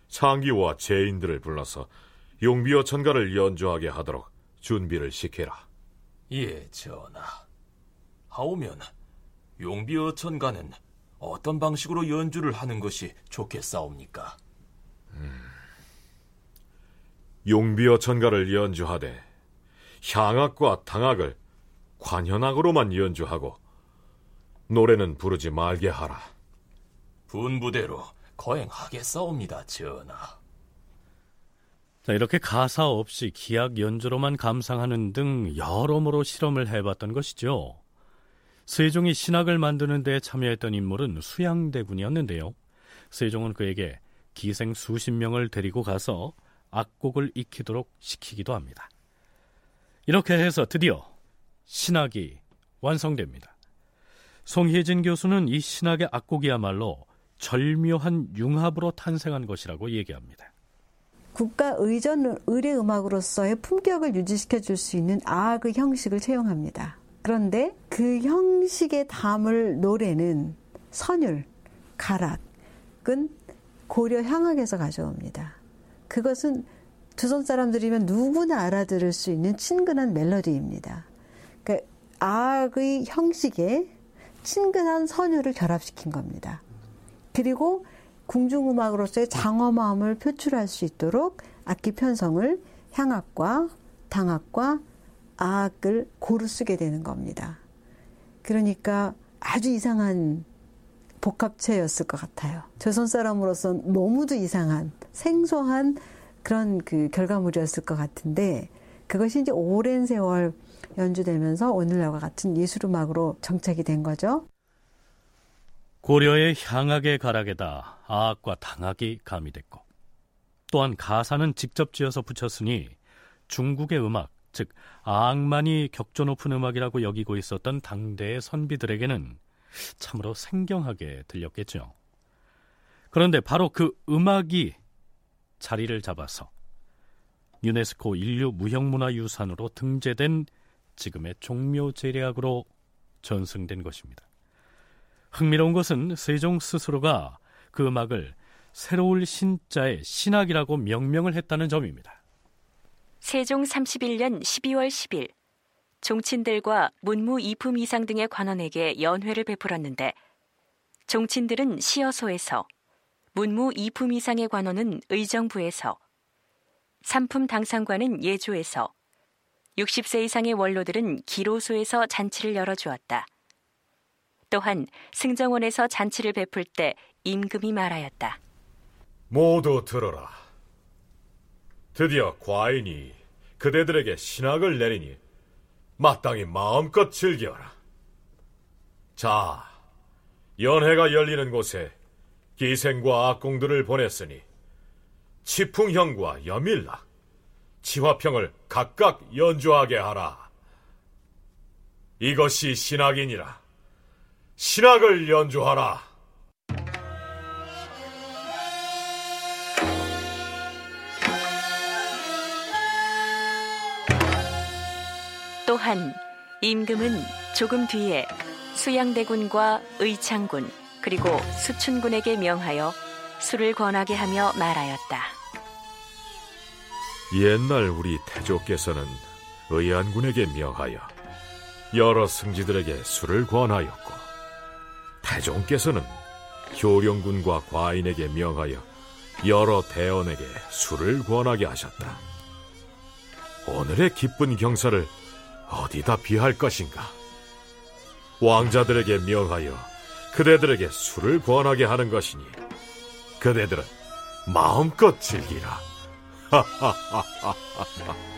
S5: 창기와 제인들을 불러서 용비어 천가를 연주하게 하도록 준비를 시켜라.
S2: 예, 전하. 하오면 용비어 천가는 어떤 방식으로 연주를 하는 것이 좋겠사옵니까?
S5: 음, 용비어 천가를 연주하되 향악과 당악을 관현악으로만 연주하고 노래는 부르지 말게 하라.
S2: 분부대로 거행하겠사옵니다, 전하.
S4: 자, 이렇게 가사 없이 기악 연주로만 감상하는 등 여러모로 실험을 해봤던 것이죠. 세종이 신학을 만드는 데 참여했던 인물은 수양대군이었는데요. 세종은 그에게 기생 수십 명을 데리고 가서 악곡을 익히도록 시키기도 합니다. 이렇게 해서 드디어 신학이 완성됩니다. 송혜진 교수는 이 신학의 악곡이야말로 절묘한 융합으로 탄생한 것이라고 얘기합니다.
S7: 국가 의전 의례 음악으로서의 품격을 유지시켜 줄 수 있는 악의 형식을 채용합니다. 그런데 그 형식에 담을 노래는 선율, 가락은 고려 향악에서 가져옵니다. 그것은 조선 사람들이면 누구나 알아들을 수 있는 친근한 멜로디입니다. 그러니까 악의 형식에 친근한 선율을 결합시킨 겁니다. 그리고 궁중음악으로서의 장엄함을 표출할 수 있도록 악기 편성을 향악과 당악과 악을 고루 쓰게 되는 겁니다. 그러니까 아주 이상한 복합체였을 것 같아요. 조선 사람으로서 너무도 이상한 생소한 그런 그 결과물이었을 것 같은데 그것이 이제 오랜 세월 연주되면서 오늘날과 같은 예술음악으로 정착이 된 거죠.
S4: 고려의 향악의 가락에다 아악과 당악이 가미됐고 또한 가사는 직접 지어서 붙였으니 중국의 음악, 즉 아악만이 격조 높은 음악이라고 여기고 있었던 당대의 선비들에게는 참으로 생경하게 들렸겠죠. 그런데 바로 그 음악이 자리를 잡아서 유네스코 인류 무형문화유산으로 등재된 지금의 종묘 제례악으로 전승된 것입니다. 흥미로운 것은 세종 스스로가 그 음악을 새로울 신자의 신학이라고 명명을 했다는 점입니다.
S1: 세종 31년 12월 10일 종친들과 문무 이품 이상 등의 관원에게 연회를 베풀었는데 종친들은 시어소에서 문무 이품 이상의 관원은 의정부에서 삼품 당상관은 예조에서 60세 이상의 원로들은 기로소에서 잔치를 열어주었다. 또한 승정원에서 잔치를 베풀 때 임금이 말하였다.
S5: 모두 들어라. 드디어 과인이 그대들에게 신학을 내리니 마땅히 마음껏 즐겨라. 자, 연회가 열리는 곳에 기생과 악공들을 보냈으니 치풍형과 여밀락, 치화평을 각각 연주하게 하라. 이것이 신학이니라. 신학을 연주하라.
S1: 또한 임금은 조금 뒤에 수양대군과 의창군 그리고 수춘군에게 명하여 술을 권하게 하며 말하였다.
S5: 옛날 우리 태조께서는 의안군에게 명하여 여러 승지들에게 술을 권하였고 태종께서는 효령군과 과인에게 명하여 여러 대원에게 술을 권하게 하셨다. 오늘의 기쁜 경사를 어디다 비할 것인가? 왕자들에게 명하여 그대들에게 술을 권하게 하는 것이니 그대들은 마음껏 즐기라.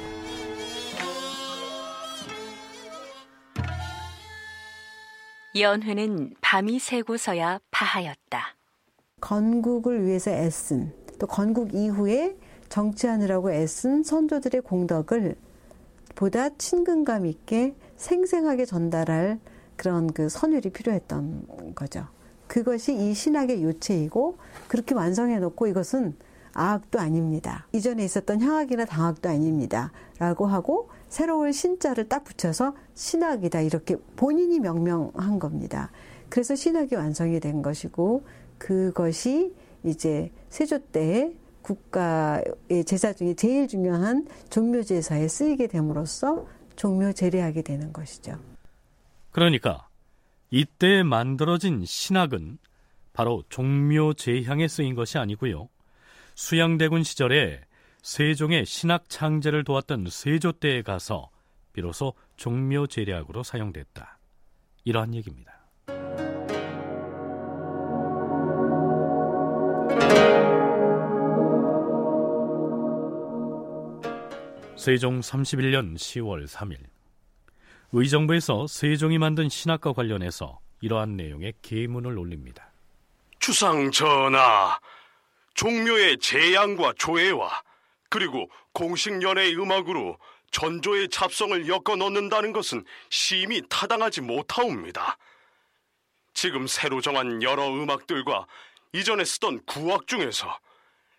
S1: 연회는 밤이 새고서야 파하였다.
S7: 건국을 위해서 애쓴 또 건국 이후에 정치하느라고 애쓴 선조들의 공덕을 보다 친근감 있게 생생하게 전달할 그런 그 선율이 필요했던 거죠. 그것이 이 신학의 요체이고 그렇게 완성해 놓고 이것은 아학도 아닙니다. 이전에 있었던 향학이나 당학도 아닙니다. 라고 하고 새로운 신자를 딱 붙여서 신학이다. 이렇게 본인이 명명한 겁니다. 그래서 신학이 완성이 된 것이고 그것이 이제 세조 때 국가의 제사 중에 제일 중요한 종묘 제사에 쓰이게 됨으로써 종묘 제례하게 되는 것이죠.
S4: 그러니까 이때 만들어진 신학은 바로 종묘 제향에 쓰인 것이 아니고요. 수양대군 시절에 세종의 신학 창제를 도왔던 세조 때에 가서 비로소 종묘제략으로 사용됐다. 이러한 얘기입니다. 세종 31년 10월 3일 의정부에서 세종이 만든 신학과 관련해서 이러한 내용의 계문을 올립니다.
S16: 주상 전하, 종묘의 재양과 조예와 그리고 공식 연회의 음악으로 전조의 잡성을 엮어 넣는다는 것은 심히 타당하지 못하옵니다. 지금 새로 정한 여러 음악들과 이전에 쓰던 구악 중에서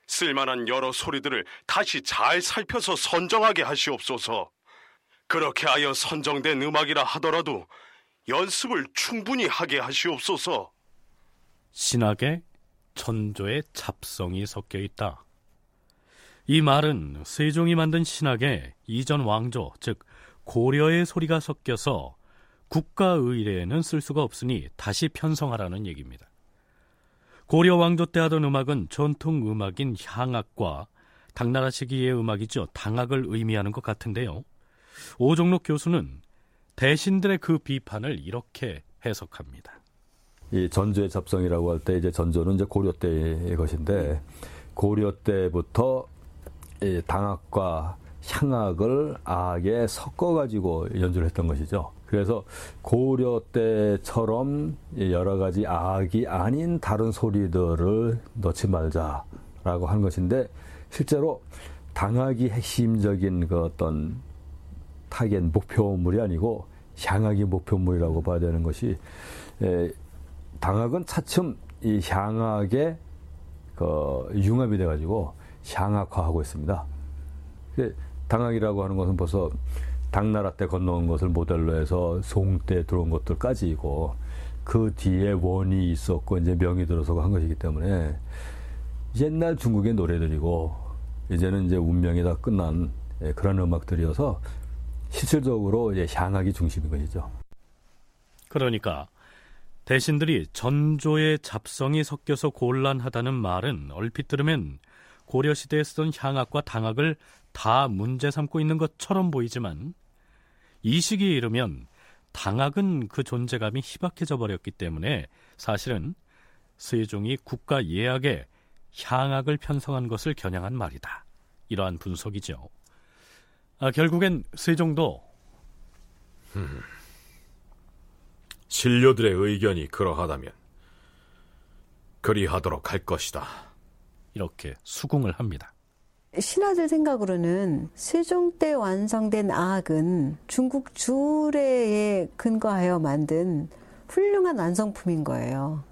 S16: 쓸만한 여러 소리들을 다시 잘 살펴서 선정하게 하시옵소서. 그렇게 하여 선정된 음악이라 하더라도 연습을 충분히 하게 하시옵소서.
S4: 신학에 천조의 잡성이 섞여 있다. 이 말은 세종이 만든 신학에 이전 왕조, 즉 고려의 소리가 섞여서 국가 의례에는 쓸 수가 없으니 다시 편성하라는 얘기입니다. 고려 왕조 때 하던 음악은 전통 음악인 향악과 당나라 시기의 음악이죠. 당악을 의미하는 것 같은데요. 오종록 교수는 대신들의 그 비판을 이렇게 해석합니다.
S8: 이 전조의 잡성이라고 할 때 이제 전조는 이제 고려 때의 것인데 고려 때부터 이 당악과 향악을 악에 섞어 가지고 연주를 했던 것이죠. 그래서 고려 때처럼 여러 가지 아악이 아닌 다른 소리들을 넣지 말자라고 한 것인데 실제로 당악이 핵심적인 그 어떤 타겟 목표물이 아니고 향악이 목표물이라고 봐야 되는 것이 에, 당악은 차츰 이 향악의 그 융합이 돼가지고 향악화하고 있습니다. 당악이라고 하는 것은 벌써 당나라 때 건너온 것을 모델로 해서 송 때 들어온 것들까지이고 그 뒤에 원이 있었고 이제 명이 들어서고 한 것이기 때문에 옛날 중국의 노래들이고 이제는 이제 운명이 다 끝난 예, 그런 음악들이어서 실질적으로 이제 향악이 중심인 것이죠.
S4: 그러니까 대신들이 전조의 잡성이 섞여서 곤란하다는 말은 얼핏 들으면 고려시대에 쓰던 향악과 당악을 다 문제 삼고 있는 것처럼 보이지만 이 시기에 이르면 당악은 그 존재감이 희박해져 버렸기 때문에 사실은 세종이 국가 예약에 향악을 편성한 것을 겨냥한 말이다. 이러한 분석이죠. 아, 결국엔 세종도
S5: 음, 신료들의 의견이 그러하다면 그리하도록 할 것이다.
S4: 이렇게 수긍을 합니다.
S7: 신하들 생각으로는 세종 때 완성된 아악은 중국 주례에 근거하여 만든 훌륭한 완성품인 거예요.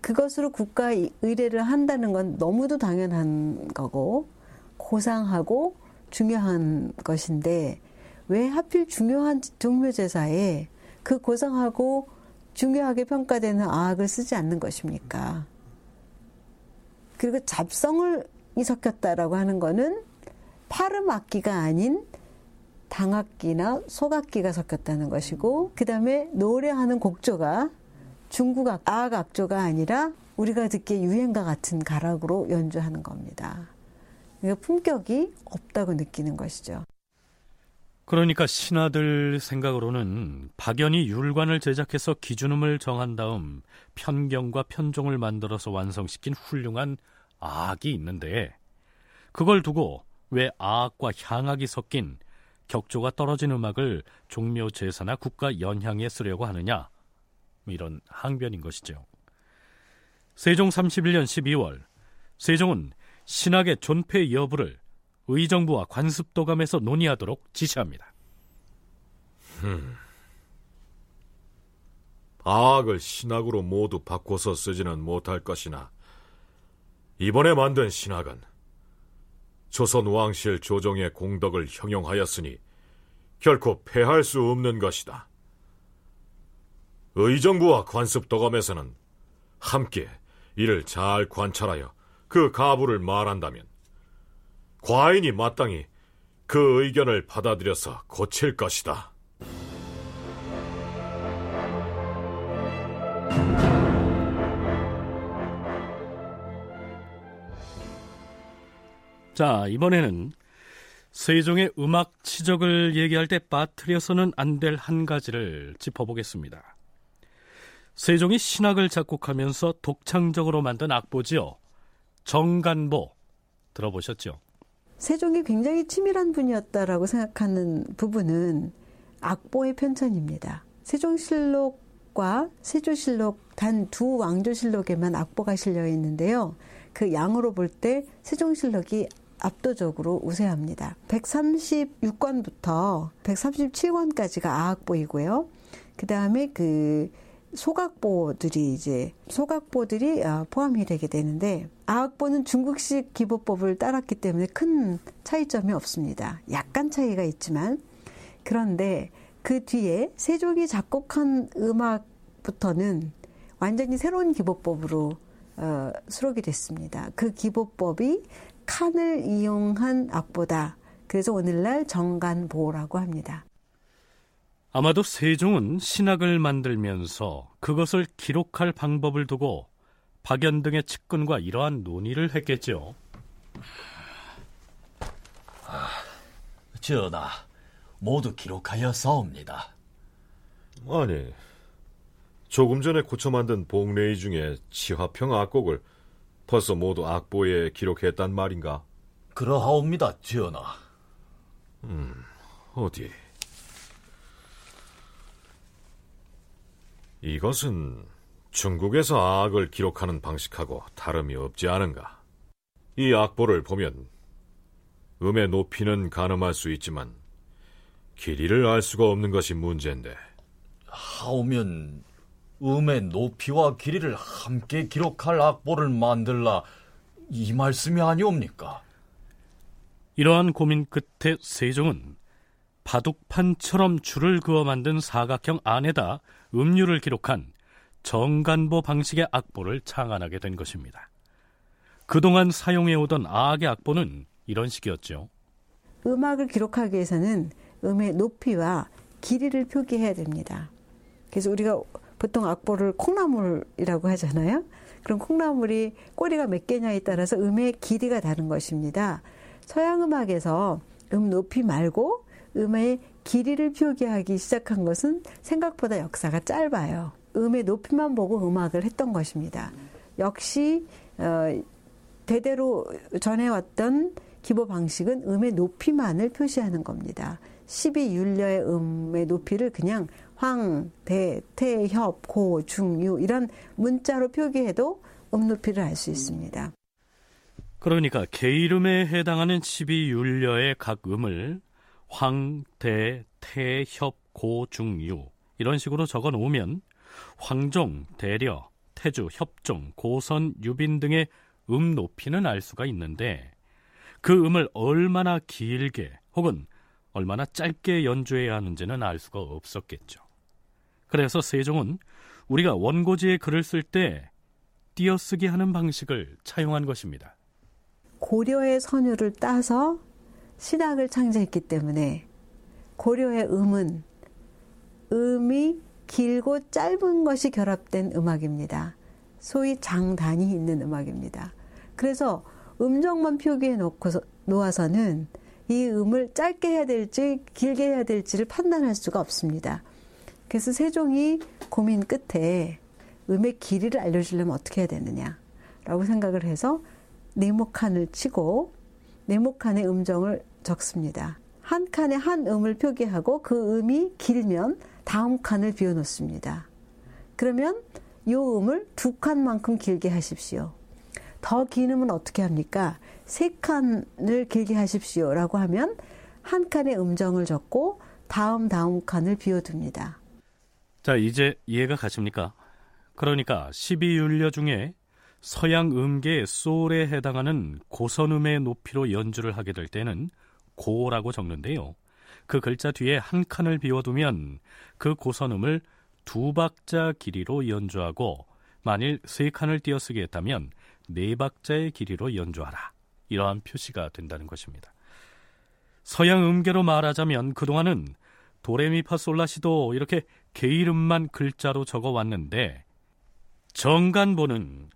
S7: 그것으로 국가 의례를 한다는 건 너무도 당연한 거고 고상하고 중요한 것인데 왜 하필 중요한 종묘제사에 그 고상하고 중요하게 평가되는 아악을 쓰지 않는 것입니까? 그리고 잡성을 섞였다라고 하는 거는 파름 악기가 아닌 당악기나 소악기가 섞였다는 것이고 그 다음에 노래하는 곡조가 중국 아악 악조가 아니라 우리가 듣기에 유행가 같은 가락으로 연주하는 겁니다. 그러니까 품격이 없다고 느끼는 것이죠.
S4: 그러니까 신하들 생각으로는 박연이 율관을 제작해서 기준음을 정한 다음 편경과 편종을 만들어서 완성시킨 훌륭한 악이 있는데 그걸 두고 왜 악과 향악이 섞인 격조가 떨어진 음악을 종묘 제사나 국가 연향에 쓰려고 하느냐 뭐 이런 항변인 것이죠. 세종 31년 12월 세종은 신학의 존폐 여부를 의정부와 관습도감에서 논의하도록 지시합니다.
S5: 흠. 악을 신학으로 모두 바꿔서 쓰지는 못할 것이나 이번에 만든 신학은 조선 왕실 조정의 공덕을 형용하였으니 결코 패할 수 없는 것이다. 의정부와 관습도감에서는 함께 이를 잘 관찰하여 그 가부를 말한다면 과인이 마땅히 그 의견을 받아들여서 고칠 것이다.
S4: 자, 이번에는 세종의 음악 치적을 얘기할 때 빠뜨려서는 안 될 한 가지를 짚어보겠습니다. 세종이 신학을 작곡하면서 독창적으로 만든 악보지요. 정간보 들어보셨죠?
S7: 세종이 굉장히 치밀한 분이었다라고 생각하는 부분은 악보의 편찬입니다. 세종실록과 세조실록 단 두 왕조실록에만 악보가 실려 있는데요. 그 양으로 볼 때 세종실록이 압도적으로 우세합니다. 136권부터 137권까지가 아악보이고요. 그 다음에 그 소각보들이 이제 소각보들이 어, 포함이 되게 되는데 아악보는 중국식 기보법을 따랐기 때문에 큰 차이점이 없습니다. 약간 차이가 있지만 그런데 그 뒤에 세종이 작곡한 음악부터는 완전히 새로운 기보법으로 어, 수록이 됐습니다. 그 기보법이 칸을 이용한 악보다. 그래서 오늘날 정간보라고 합니다.
S4: 아마도 세종은 신학을 만들면서 그것을 기록할 방법을 두고 박연 등의 측근과 이러한 논의를 했겠죠.
S12: 아, 전하, 모두 기록하여 싸웁니다.
S5: 아니, 조금 전에 고쳐 만든 복례의 중에 치화평 악곡을 벌써 모두 악보에 기록했단 말인가?
S12: 그러하옵니다, 전하.
S5: 음, 어디? 이것은 중국에서 악을 기록하는 방식하고 다름이 없지 않은가? 이 악보를 보면 음의 높이는 가늠할 수 있지만 길이를 알 수가 없는 것이 문제인데.
S12: 하오면 음의 높이와 길이를 함께 기록할 악보를 만들라 이 말씀이 아니옵니까?
S4: 이러한 고민 끝에 세종은 바둑판처럼 줄을 그어 만든 사각형 안에다 음률을 기록한 정간보 방식의 악보를 창안하게 된 것입니다. 그동안 사용해오던 아악의 악보는 이런 식이었죠.
S7: 음악을 기록하기 위해서는 음의 높이와 길이를 표기해야 됩니다. 그래서 우리가 보통 악보를 콩나물이라고 하잖아요. 그럼 콩나물이 꼬리가 몇 개냐에 따라서 음의 길이가 다른 것입니다. 서양 음악에서 음 높이 말고 음의 길이를 표기하기 시작한 것은 생각보다 역사가 짧아요. 음의 높이만 보고 음악을 했던 것입니다. 역시 어, 대대로 전해왔던 기보 방식은 음의 높이만을 표시하는 겁니다. 12율려의 음의 높이를 그냥 황, 대, 태, 협, 고, 중, 유 이런 문자로 표기해도 음 높이를 알 수 있습니다.
S4: 그러니까 개 이름에 해당하는 12율려의 각 음을 황, 대, 태, 협, 고, 중, 유 이런 식으로 적어 놓으면 황종, 대려, 태주, 협종, 고선, 유빈 등의 음 높이는 알 수가 있는데 그 음을 얼마나 길게 혹은 얼마나 짧게 연주해야 하는지는 알 수가 없었겠죠. 그래서 세종은 우리가 원고지에 글을 쓸 때 띄어쓰기 하는 방식을 차용한 것입니다.
S7: 고려의 선율을 따서 신학을 창제했기 때문에 고려의 음은 음이 길고 짧은 것이 결합된 음악입니다. 소위 장단이 있는 음악입니다. 그래서 음정만 표기해 놓고서 놓아서는 이 음을 짧게 해야 될지 길게 해야 될지를 판단할 수가 없습니다. 그래서 세종이 고민 끝에 음의 길이를 알려주려면 어떻게 해야 되느냐라고 생각을 해서 네모 칸을 치고 네모 칸의 음정을 적습니다. 한 칸에 한 음을 표기하고 그 음이 길면 다음 칸을 비워놓습니다. 그러면 이 음을 두 칸만큼 길게 하십시오. 더 긴 음은 어떻게 합니까? 세 칸을 길게 하십시오라고 하면 한 칸의 음정을 적고 다음 다음 칸을 비워둡니다.
S4: 자, 이제 이해가 가십니까? 그러니까 12율려 중에 서양 음계의 솔에 해당하는 고선음의 높이로 연주를 하게 될 때는 고라고 적는데요. 그 글자 뒤에 한 칸을 비워두면 그 고선음을 두 박자 길이로 연주하고 만일 세 칸을 띄어쓰게 했다면 네 박자의 길이로 연주하라. 이러한 표시가 된다는 것입니다. 서양 음계로 말하자면 그동안은 도레미파솔라시도 이렇게 개 이름만 글자로 적어 왔는데 정간보는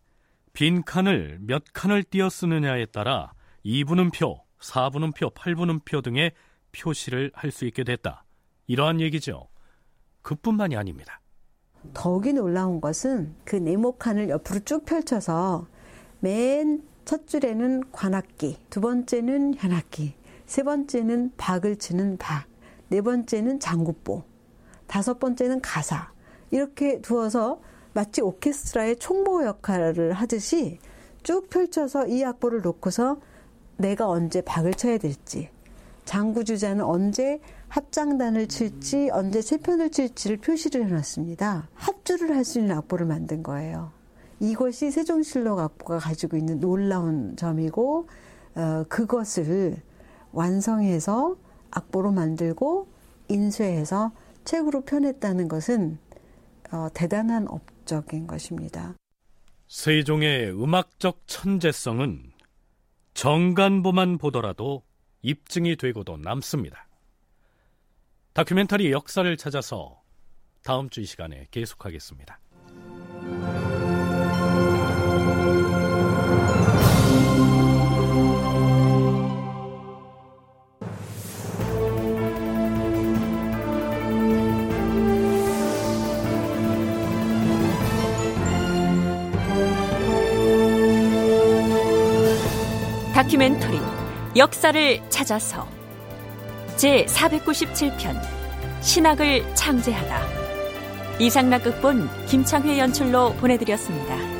S4: 빈 칸을 몇 칸을 띄어 쓰느냐에 따라 2분음표, 4분음표, 8분음표 등의 표시를 할 수 있게 됐다. 이러한 얘기죠. 그뿐만이 아닙니다.
S7: 더욱이 놀라운 것은 그 네모칸을 옆으로 쭉 펼쳐서 맨 첫 줄에는 관악기, 두 번째는 현악기, 세 번째는 박을 치는 박, 네 번째는 장구보, 다섯 번째는 가사. 이렇게 두어서 마치 오케스트라의 총보 역할을 하듯이 쭉 펼쳐서 이 악보를 놓고서 내가 언제 박을 쳐야 될지, 장구주자는 언제 합장단을 칠지, 언제 세편을 칠지를 표시를 해놨습니다. 합주를 할 수 있는 악보를 만든 거예요. 이것이 세종실록 악보가 가지고 있는 놀라운 점이고, 어, 그것을 완성해서 악보로 만들고 인쇄해서 책으로 펴냈다는 것은 어, 대단한 업적인 것입니다.
S4: 세종의 음악적 천재성은 정간보만 보더라도 입증이 되고도 남습니다. 다큐멘터리 역사를 찾아서 다음 주 이 시간에 계속하겠습니다.
S1: 다큐멘터리 역사를 찾아서 제 497편 신학을 창제하다 이상락 극본 김창회 연출로 보내드렸습니다.